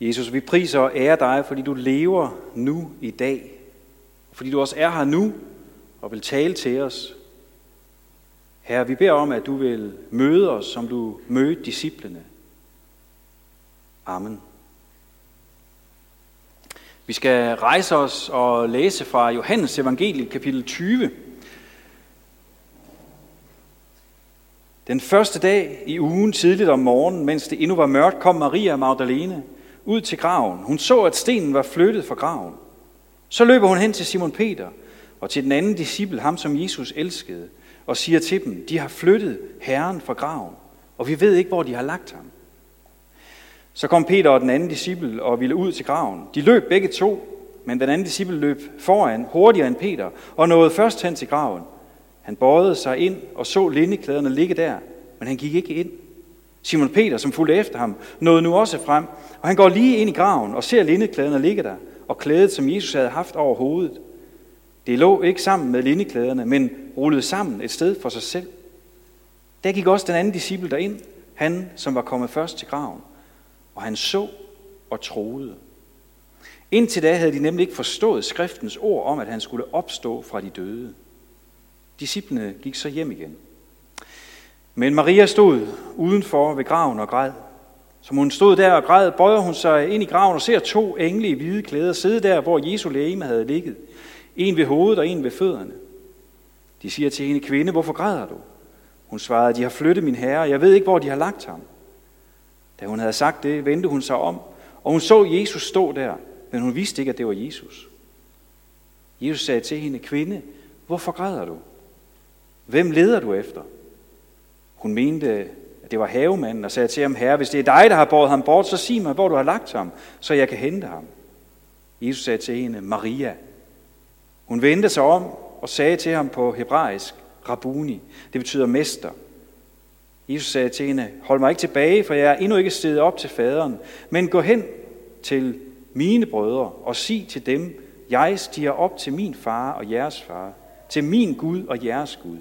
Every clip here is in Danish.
Jesus, vi priser og ærer dig, fordi du lever nu i dag. Fordi du også er her nu og vil tale til os. Herre, vi beder om, at du vil møde os, som du mødte disciplene. Amen. Vi skal rejse os og læse fra Johannes evangeliet kapitel 20. Den første dag i ugen tidligt om morgenen, mens det endnu var mørkt, kom Maria Magdalene ud til graven. Hun så, at stenen var flyttet fra graven. Så løber hun hen til Simon Peter og til den anden disciple, ham som Jesus elskede, og siger til dem, de har flyttet Herren fra graven, og vi ved ikke, hvor de har lagt ham. Så kom Peter og den anden disciple og ville ud til graven. De løb begge to, men den anden disciple løb foran, hurtigere end Peter, og nåede først hen til graven. Han bøjede sig ind og så lindeklæderne ligge der, men han gik ikke ind. Simon Peter, som fulgte efter ham, nåede nu også frem, og han går lige ind i graven og ser lindeklæderne ligge der, og klædet, som Jesus havde haft over hovedet. Det lå ikke sammen med lindeklæderne, men rullede sammen et sted for sig selv. Der gik også den anden disciple derind, han som var kommet først til graven, og han så og troede. Indtil da havde de nemlig ikke forstået skriftens ord om, at han skulle opstå fra de døde. Disciplene gik så hjem igen. Men Maria stod udenfor ved graven og græd. Som hun stod der og græd, bøjer hun sig ind i graven og ser to engle i hvide klæder sidde der, hvor Jesu lægeme havde ligget. En ved hovedet og en ved fødderne. De siger til hende, kvinde, hvorfor græder du? Hun svarede, de har flyttet min herre, jeg ved ikke, hvor de har lagt ham. Da hun havde sagt det, vendte hun sig om, og hun så Jesus stå der, men hun vidste ikke, at det var Jesus. Jesus sagde til hende, kvinde, hvorfor græder du? Hvem leder du efter? Hun mente, at det var havemanden, og sagde til ham, herre, hvis det er dig, der har båret ham bort, så sig mig, hvor du har lagt ham, så jeg kan hente ham. Jesus sagde til hende, Maria. Hun vendte sig om og sagde til ham på hebraisk, Rabuni. Det betyder mester. Jesus sagde til hende, hold mig ikke tilbage, for jeg er endnu ikke stedet op til faderen, men gå hen til mine brødre og sig til dem, jeg stiger op til min far og jeres far, til min Gud og jeres Gud.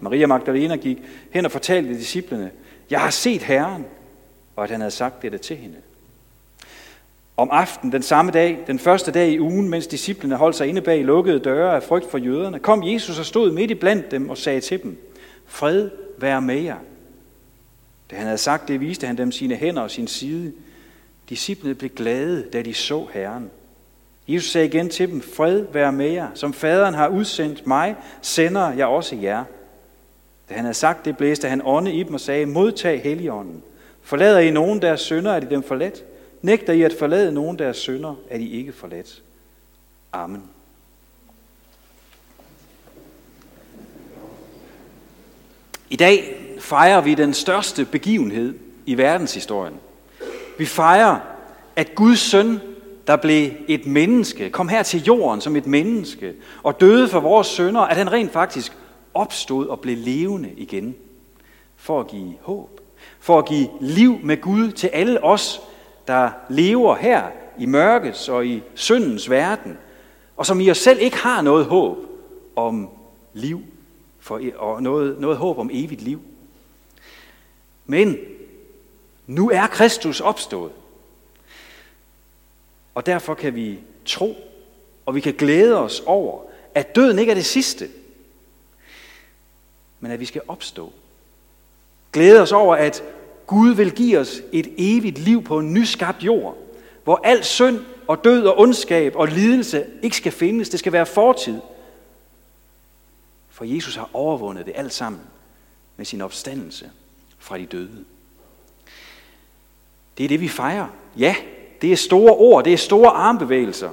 Maria Magdalena gik hen og fortalte disciplene, jeg har set Herren, og at han havde sagt dette til hende. Om aftenen den samme dag, den første dag i ugen, mens disciplene holdt sig inde bag lukkede døre af frygt for jøderne, kom Jesus og stod midt i blandt dem og sagde til dem, fred være med jer. Da han havde sagt det, viste han dem sine hænder og sin side. Disciplene blev glade, da de så Herren. Jesus sagde igen til dem, fred være med jer. Som faderen har udsendt mig, sender jeg også jer. Da han havde sagt det, blæste han ånde i dem og sagde, modtag heligånden. Forlader I nogen deres sønder, er de dem forladt. Nægter I at forlade nogen deres sønder, er de ikke forladt. Amen. I dag fejrer vi den største begivenhed i verdenshistorien. Vi fejrer, at Guds søn, der blev et menneske, kom her til jorden som et menneske og døde for vores sønder, at han rent faktisk opstod og blev levende igen for at give håb, for at give liv med Gud til alle os, der lever her i mørkets og i syndens verden, og som i os selv ikke har noget håb om liv, for, e- og noget, noget håb om evigt liv. Men nu er Kristus opstået, og derfor kan vi tro, og vi kan glæde os over, at døden ikke er det sidste, men at vi skal opstå. Glæde os over, at Gud vil give os et evigt liv på en nyskabt jord, hvor al synd og død og ondskab og lidelse ikke skal findes. Det skal være fortid. For Jesus har overvundet det alt sammen med sin opstandelse fra de døde. Det er det, vi fejrer. Ja, det er store ord, det er store armbevægelser.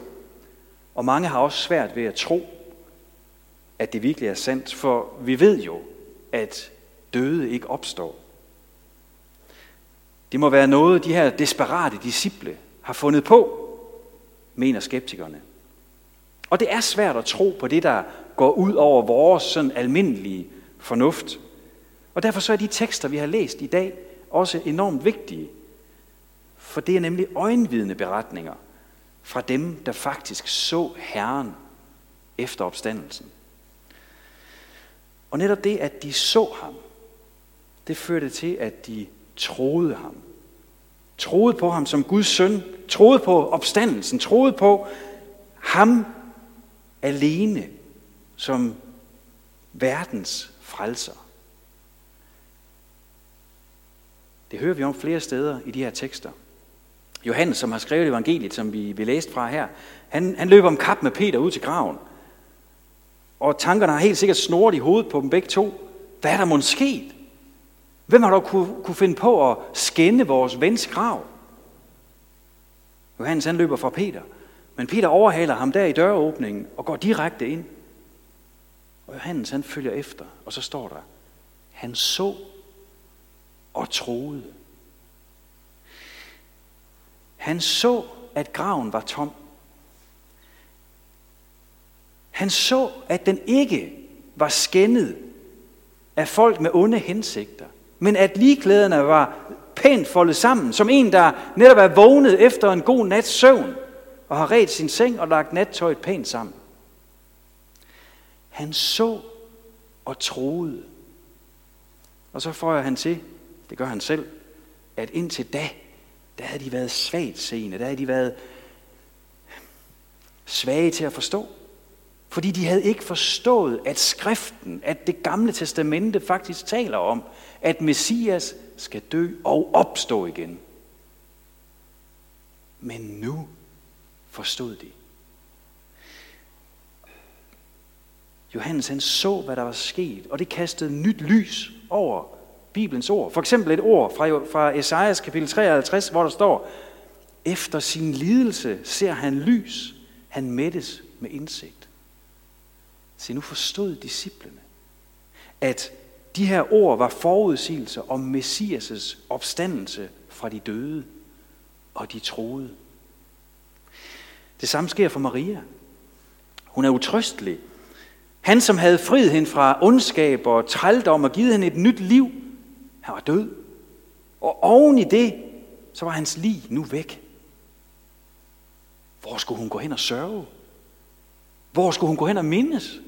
Og mange har også svært ved at tro, at det virkelig er sandt, for vi ved jo, at døde ikke opstår. Det må være noget, de her desperate disciple har fundet på, mener skeptikerne. Og det er svært at tro på det, der går ud over vores sådan almindelige fornuft. Og derfor så er de tekster, vi har læst i dag, også enormt vigtige. For det er nemlig øjenvidende beretninger fra dem, der faktisk så Herren efter opstandelsen. Og netop det, at de så ham, det førte til, at de troede ham. troede på ham som Guds søn, troede på opstandelsen, troede på ham alene som verdens frelser. Det hører vi om flere steder i de her tekster. Johannes, som har skrevet evangeliet, som vi, vi læste fra her, han, han løber om kap med Peter ud til graven. Og tankerne har helt sikkert snoret i hovedet på dem begge to. Hvad er der måske sket? Hvem har dog kunne, kunne finde på at skænde vores vens grav? Johannes han løber fra Peter. Men Peter overhaler ham der i døråbningen og går direkte ind. Og Johannes han følger efter, og så står der, han så og troede. Han så, at graven var tom. Han så, at den ikke var skændet af folk med onde hensigter, men at ligeklæderne var pænt foldet sammen, som en, der netop er vågnet efter en god nats søvn, og har ret sin seng og lagt nattøjet pænt sammen. Han så og troede. Og så får han til, det gør han selv, at indtil da, der havde de været svagt seende, der havde de været svage til at forstå. Fordi de havde ikke forstået, at skriften, at det gamle testamente faktisk taler om, at Messias skal dø og opstå igen. Men nu forstod de. Johannes han så, hvad der var sket, og det kastede nyt lys over Bibelens ord. For eksempel et ord fra, fra Esajas kapitel 53, hvor der står, efter sin lidelse ser han lys, han mættes med indsigt. Se, nu forstod disciplene, at de her ord var forudsigelser om Messias' opstandelse fra de døde, og de troede. Det samme sker for Maria. Hun er utrøstelig. Han, som havde friet hende fra ondskab og trældom og givet hende et nyt liv, han var død. Og oven i det, så var hans lig nu væk. Hvor skulle hun gå hen og sørge? Hvor skulle hun gå hen og mindes?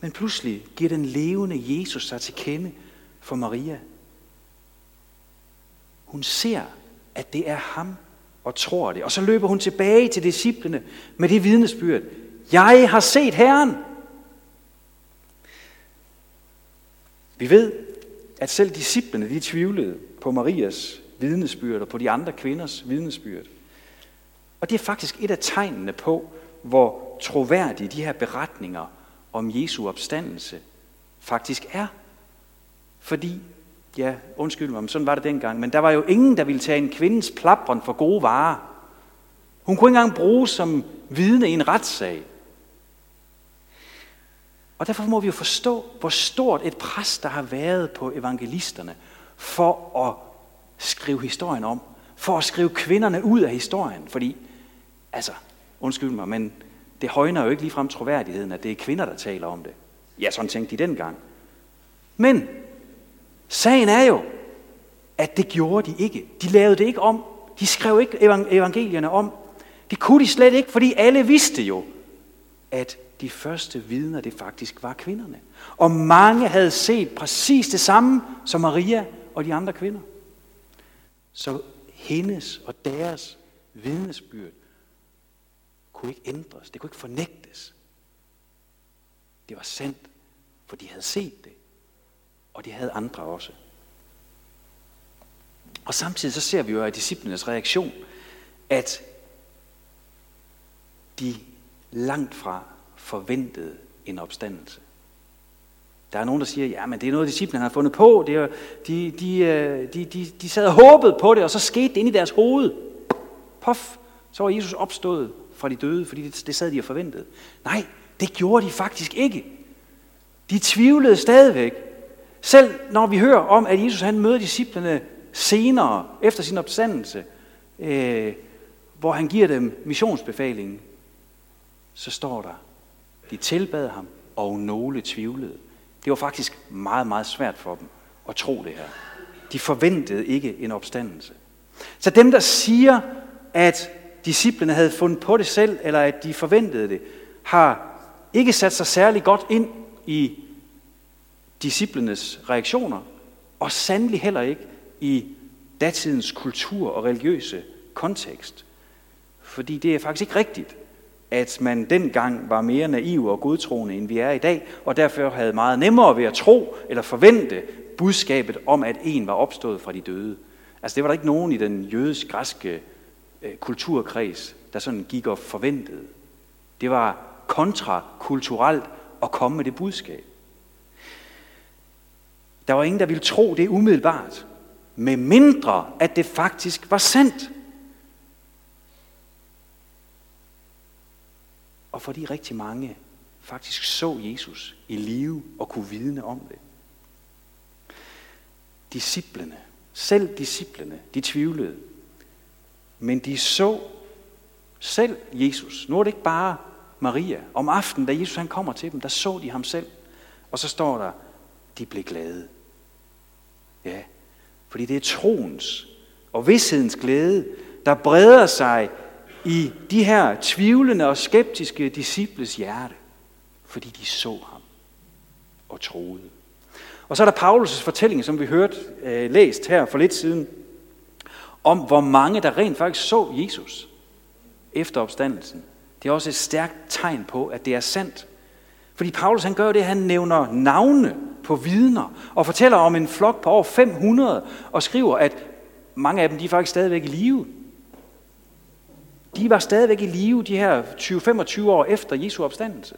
Men pludselig giver den levende Jesus sig til kende for Maria. Hun ser, at det er ham, og tror det. Og så løber hun tilbage til disciplene med det vidnesbyrd. Jeg har set Herren. Vi ved, at selv disciplene, de tvivlede på Marias vidnesbyrd og på de andre kvinders vidnesbyrd. Og det er faktisk et af tegnene på, hvor troværdige de her beretninger om Jesu opstandelse faktisk er. Fordi, ja, undskyld mig, men sådan var det dengang, men der var jo ingen, der ville tage en kvindes plapron for gode varer. Hun kunne ikke engang bruges som vidne i en retssag. Og derfor må vi jo forstå, hvor stort et pres, der har været på evangelisterne for at skrive historien om. For at skrive kvinderne ud af historien. Fordi, altså, undskyld mig, men det højner jo ikke ligefrem troværdigheden, at det er kvinder, der taler om det. Ja, sådan tænkte de dengang. Men sagen er jo, at det gjorde de ikke. De lavede det ikke om. De skrev ikke evangelierne om. Det kunne de slet ikke, fordi alle vidste jo, at de første vidner, det faktisk var kvinderne. Og mange havde set præcis det samme som Maria og de andre kvinder. Så hendes og deres vidnesbyrd kunne ikke ændres. Det kunne ikke fornægtes. Det var sandt, for de havde set det. Og de havde andre også. Og samtidig så ser vi jo af disciplenes reaktion, at de langt fra forventede en opstandelse. Der er nogen, der siger, ja, men det er noget, disciplinerne har fundet på. Det er, de, de, øh, de, de, de sad og håbede på det, og så skete det ind i deres hoved. Puff, så var Jesus opstået fra de døde, fordi det, det sad de og forventede. Nej, det gjorde de faktisk ikke. De tvivlede stadigvæk. Selv når vi hører om, at Jesus han møder disciplene senere, efter sin opstandelse, øh, hvor han giver dem missionsbefalingen, så står der, de tilbad ham, og nogle tvivlede. Det var faktisk meget, meget svært for dem at tro det her. De forventede ikke en opstandelse. Så dem, der siger, at disciplene havde fundet på det selv, eller at de forventede det, har ikke sat sig særlig godt ind i disciplenes reaktioner, og sandelig heller ikke i datidens kultur og religiøse kontekst. Fordi det er faktisk ikke rigtigt, at man dengang var mere naiv og godtroende, end vi er i dag, og derfor havde meget nemmere ved at tro eller forvente budskabet om, at en var opstået fra de døde. Altså det var der ikke nogen i den jødisk-græske øh, kulturkreds, der sådan gik og forventede. Det var kontrakulturelt at komme med det budskab. Der var ingen, der ville tro det umiddelbart, med mindre at det faktisk var sandt. Og fordi rigtig mange faktisk så Jesus i live og kunne vidne om det. Disciplene, selv disciplene, de tvivlede. Men de så selv Jesus. Nu er det ikke bare Maria. Om aftenen, da Jesus han kommer til dem, der så de ham selv. Og så står der, de blev glade. Ja, fordi det er troens og vidshedens glæde, der breder sig i de her tvivlende og skeptiske disciples hjerte, fordi de så ham og troede. Og så er der Paulus' fortælling, som vi hørte øh, læst her for lidt siden, om hvor mange, der rent faktisk så Jesus efter opstandelsen. Det er også et stærkt tegn på, at det er sandt. Fordi Paulus han gør det, han nævner navne på vidner, og fortæller om en flok på over 500, og skriver, at mange af dem de er faktisk stadigvæk i live. De var stadigvæk i live de her 20-25 år efter Jesu opstandelse,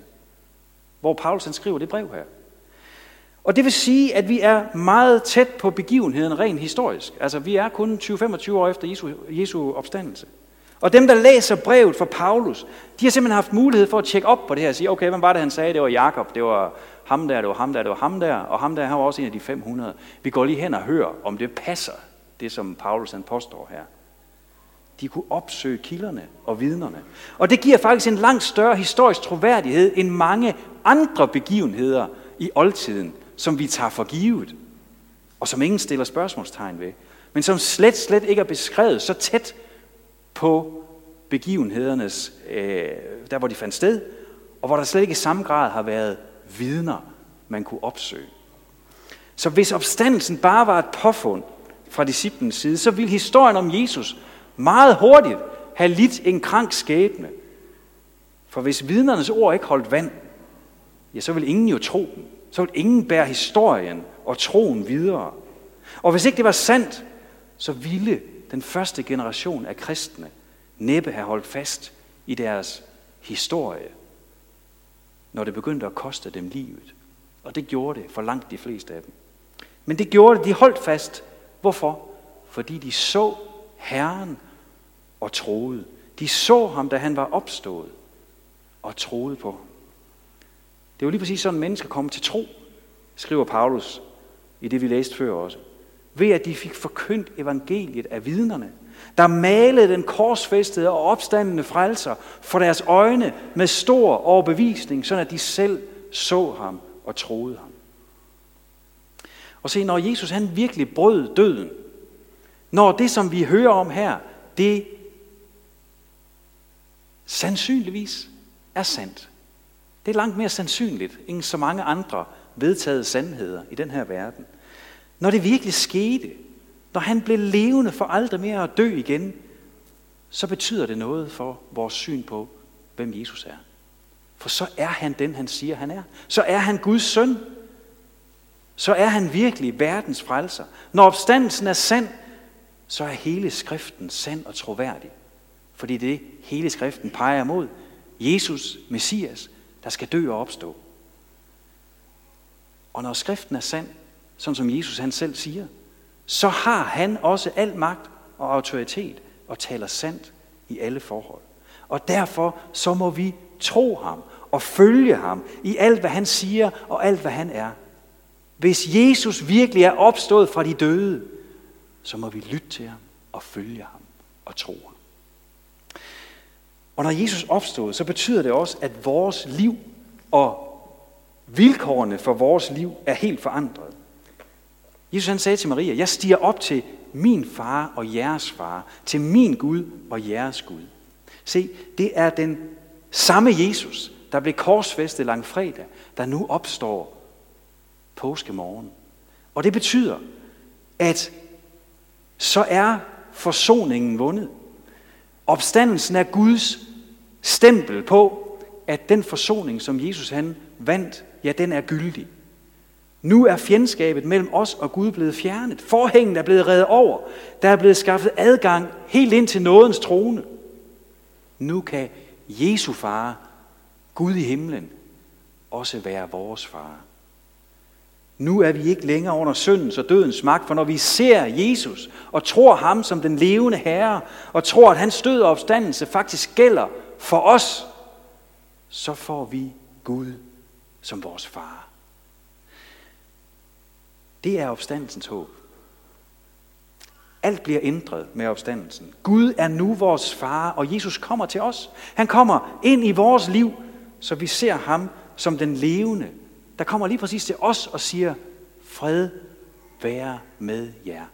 hvor Paulus han skriver det brev her. Og det vil sige, at vi er meget tæt på begivenheden rent historisk. Altså vi er kun 20-25 år efter Jesu, Jesu opstandelse. Og dem, der læser brevet fra Paulus, de har simpelthen haft mulighed for at tjekke op på det her og sige, okay, hvem var det, han sagde? Det var Jakob, det var ham der, det var ham der, det var ham der, og ham der, han var også en af de 500. Vi går lige hen og hører, om det passer, det som Paulus han påstår her. De kunne opsøge kilderne og vidnerne. Og det giver faktisk en langt større historisk troværdighed end mange andre begivenheder i oldtiden, som vi tager for givet, og som ingen stiller spørgsmålstegn ved, men som slet, slet ikke er beskrevet så tæt på begivenhedernes, øh, der hvor de fandt sted, og hvor der slet ikke i samme grad har været vidner, man kunne opsøge. Så hvis opstandelsen bare var et påfund fra disciplens side, så ville historien om Jesus meget hurtigt have lidt en krank skæbne. For hvis vidnernes ord ikke holdt vand, ja, så vil ingen jo tro dem. Så ville ingen bære historien og troen videre. Og hvis ikke det var sandt, så ville den første generation af kristne næppe have holdt fast i deres historie, når det begyndte at koste dem livet. Og det gjorde det for langt de fleste af dem. Men det gjorde det, de holdt fast. Hvorfor? Fordi de så Herren og troede. De så ham, da han var opstået, og troede på ham. Det er jo lige præcis sådan, mennesker kommer til tro, skriver Paulus i det, vi læste før også ved at de fik forkyndt evangeliet af vidnerne, der malede den korsfæstede og opstandende frelser for deres øjne med stor overbevisning, sådan at de selv så ham og troede ham. Og se, når Jesus han virkelig brød døden, når det, som vi hører om her, det sandsynligvis er sandt. Det er langt mere sandsynligt end så mange andre vedtaget sandheder i den her verden. Når det virkelig skete, når han blev levende for aldrig mere at dø igen, så betyder det noget for vores syn på, hvem Jesus er. For så er han den, han siger, han er. Så er han Guds søn. Så er han virkelig verdens frelser. Når opstandelsen er sand, så er hele skriften sand og troværdig. Fordi det hele skriften peger mod. Jesus, Messias, der skal dø og opstå. Og når skriften er sand, sådan som Jesus han selv siger, så har han også al magt og autoritet og taler sandt i alle forhold. Og derfor så må vi tro ham og følge ham i alt, hvad han siger og alt, hvad han er. Hvis Jesus virkelig er opstået fra de døde, så må vi lytte til ham og følge ham og tro ham. Og når Jesus opstod, så betyder det også, at vores liv og vilkårene for vores liv er helt forandret. Jesus han sagde til Maria, jeg stiger op til min far og jeres far, til min Gud og jeres Gud. Se, det er den samme Jesus, der blev korsfæstet langfredag, der nu opstår påskemorgen. Og det betyder, at så er forsoningen vundet. Opstandelsen er Guds stempel på, at den forsoning, som Jesus han vandt, ja, den er gyldig. Nu er fjendskabet mellem os og Gud blevet fjernet. Forhængen er blevet reddet over. Der er blevet skaffet adgang helt ind til nådens trone. Nu kan Jesu far, Gud i himlen, også være vores far. Nu er vi ikke længere under syndens og dødens magt, for når vi ser Jesus og tror ham som den levende Herre, og tror, at hans død og opstandelse faktisk gælder for os, så får vi Gud som vores far. Det er opstandelsens håb. Alt bliver ændret med opstandelsen. Gud er nu vores far, og Jesus kommer til os. Han kommer ind i vores liv, så vi ser ham som den levende, der kommer lige præcis til os og siger, fred være med jer.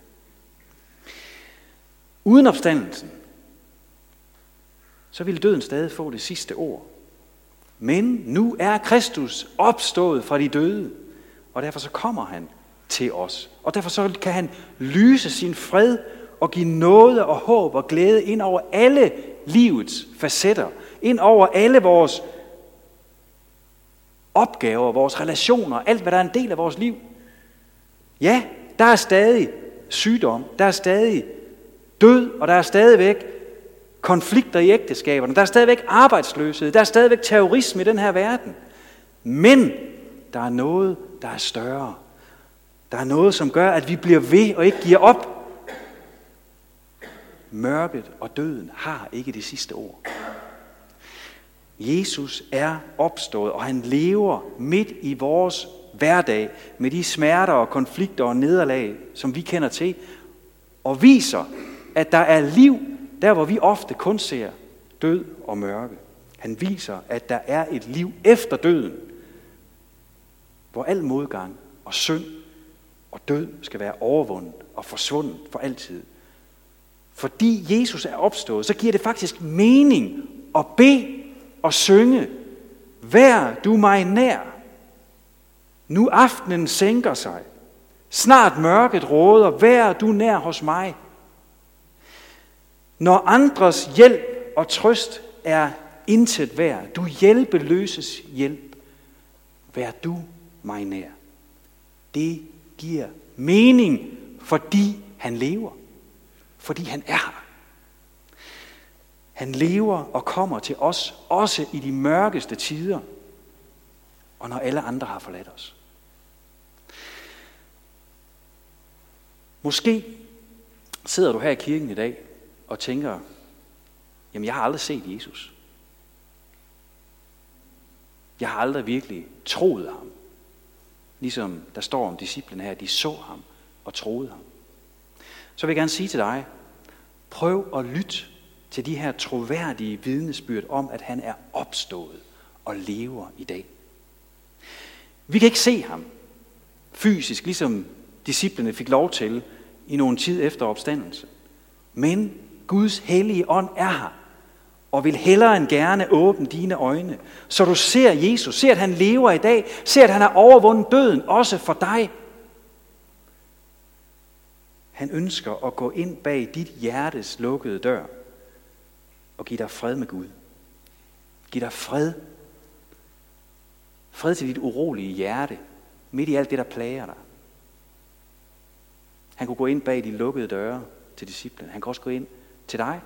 Uden opstandelsen, så ville døden stadig få det sidste ord. Men nu er Kristus opstået fra de døde, og derfor så kommer han til os. Og derfor så kan han lyse sin fred og give noget og håb og glæde ind over alle livets facetter, ind over alle vores opgaver, vores relationer, alt hvad der er en del af vores liv. Ja, der er stadig sygdom, der er stadig død, og der er stadigvæk konflikter i ægteskaberne, der er stadigvæk arbejdsløshed, der er stadigvæk terrorisme i den her verden. Men der er noget, der er større. Der er noget, som gør, at vi bliver ved og ikke giver op. Mørket og døden har ikke det sidste ord. Jesus er opstået, og han lever midt i vores hverdag med de smerter og konflikter og nederlag, som vi kender til, og viser, at der er liv der, hvor vi ofte kun ser død og mørke. Han viser, at der er et liv efter døden, hvor al modgang og synd og død skal være overvundet og forsvundet for altid. Fordi Jesus er opstået, så giver det faktisk mening at bede og synge, Vær du mig nær. Nu aftenen sænker sig. Snart mørket råder, vær du nær hos mig. Når andres hjælp og trøst er intet værd, du hjælpeløses hjælp, vær du mig nær. Det giver mening, fordi han lever. Fordi han er her. Han lever og kommer til os, også i de mørkeste tider, og når alle andre har forladt os. Måske sidder du her i kirken i dag og tænker, jamen jeg har aldrig set Jesus. Jeg har aldrig virkelig troet ham. Ligesom der står om disciplene her, de så ham og troede ham. Så vil jeg gerne sige til dig, prøv at lytte til de her troværdige vidnesbyrd om, at han er opstået og lever i dag. Vi kan ikke se ham fysisk, ligesom disciplene fik lov til i nogen tid efter opstandelsen. Men Guds hellige ånd er her, og vil hellere end gerne åbne dine øjne, så du ser Jesus, ser at han lever i dag, ser at han har overvundet døden, også for dig. Han ønsker at gå ind bag dit hjertes lukkede dør og give dig fred med Gud. Giv dig fred. Fred til dit urolige hjerte, midt i alt det, der plager dig. Han kunne gå ind bag de lukkede døre til disciplen. Han kan også gå ind til dig.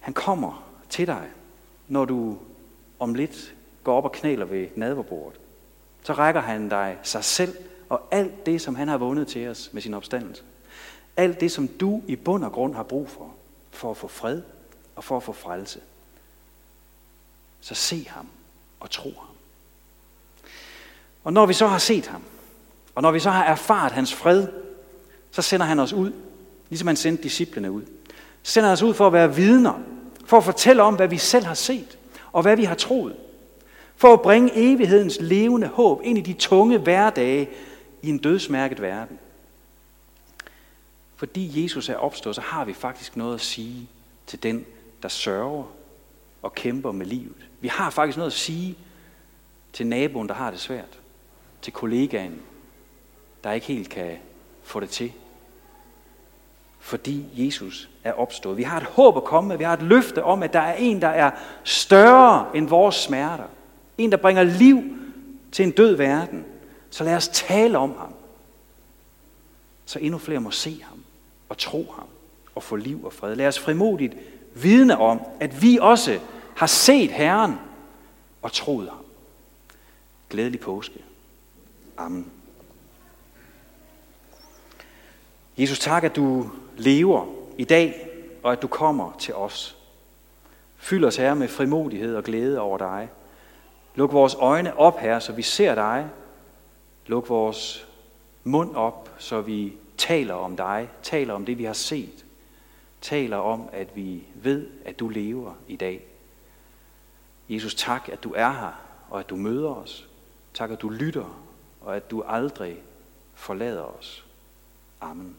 Han kommer til dig, når du om lidt går op og knæler ved nadverbordet. Så rækker han dig sig selv og alt det, som han har vundet til os med sin opstandelse. Alt det, som du i bund og grund har brug for, for at få fred og for at få frelse. Så se ham og tro ham. Og når vi så har set ham, og når vi så har erfaret hans fred, så sender han os ud, ligesom han sendte disciplene ud. Sender os ud for at være vidner, for at fortælle om, hvad vi selv har set, og hvad vi har troet. For at bringe evighedens levende håb ind i de tunge hverdage i en dødsmærket verden. Fordi Jesus er opstået, så har vi faktisk noget at sige til den, der sørger og kæmper med livet. Vi har faktisk noget at sige til naboen, der har det svært. Til kollegaen. der ikke helt kan få det til. Fordi Jesus er opstået. Vi har et håb at komme med. Vi har et løfte om, at der er en, der er større end vores smerter. En, der bringer liv til en død verden. Så lad os tale om ham. Så endnu flere må se ham og tro ham og få liv og fred. Lad os frimodigt vidne om, at vi også har set Herren og troet ham. Glædelig påske. Amen. Jesus, tak, at du lever i dag, og at du kommer til os. Fyld os, her med frimodighed og glæde over dig. Luk vores øjne op, her, så vi ser dig. Luk vores mund op, så vi taler om dig, taler om det, vi har set. Taler om, at vi ved, at du lever i dag. Jesus, tak, at du er her, og at du møder os. Tak, at du lytter, og at du aldrig forlader os. Amen.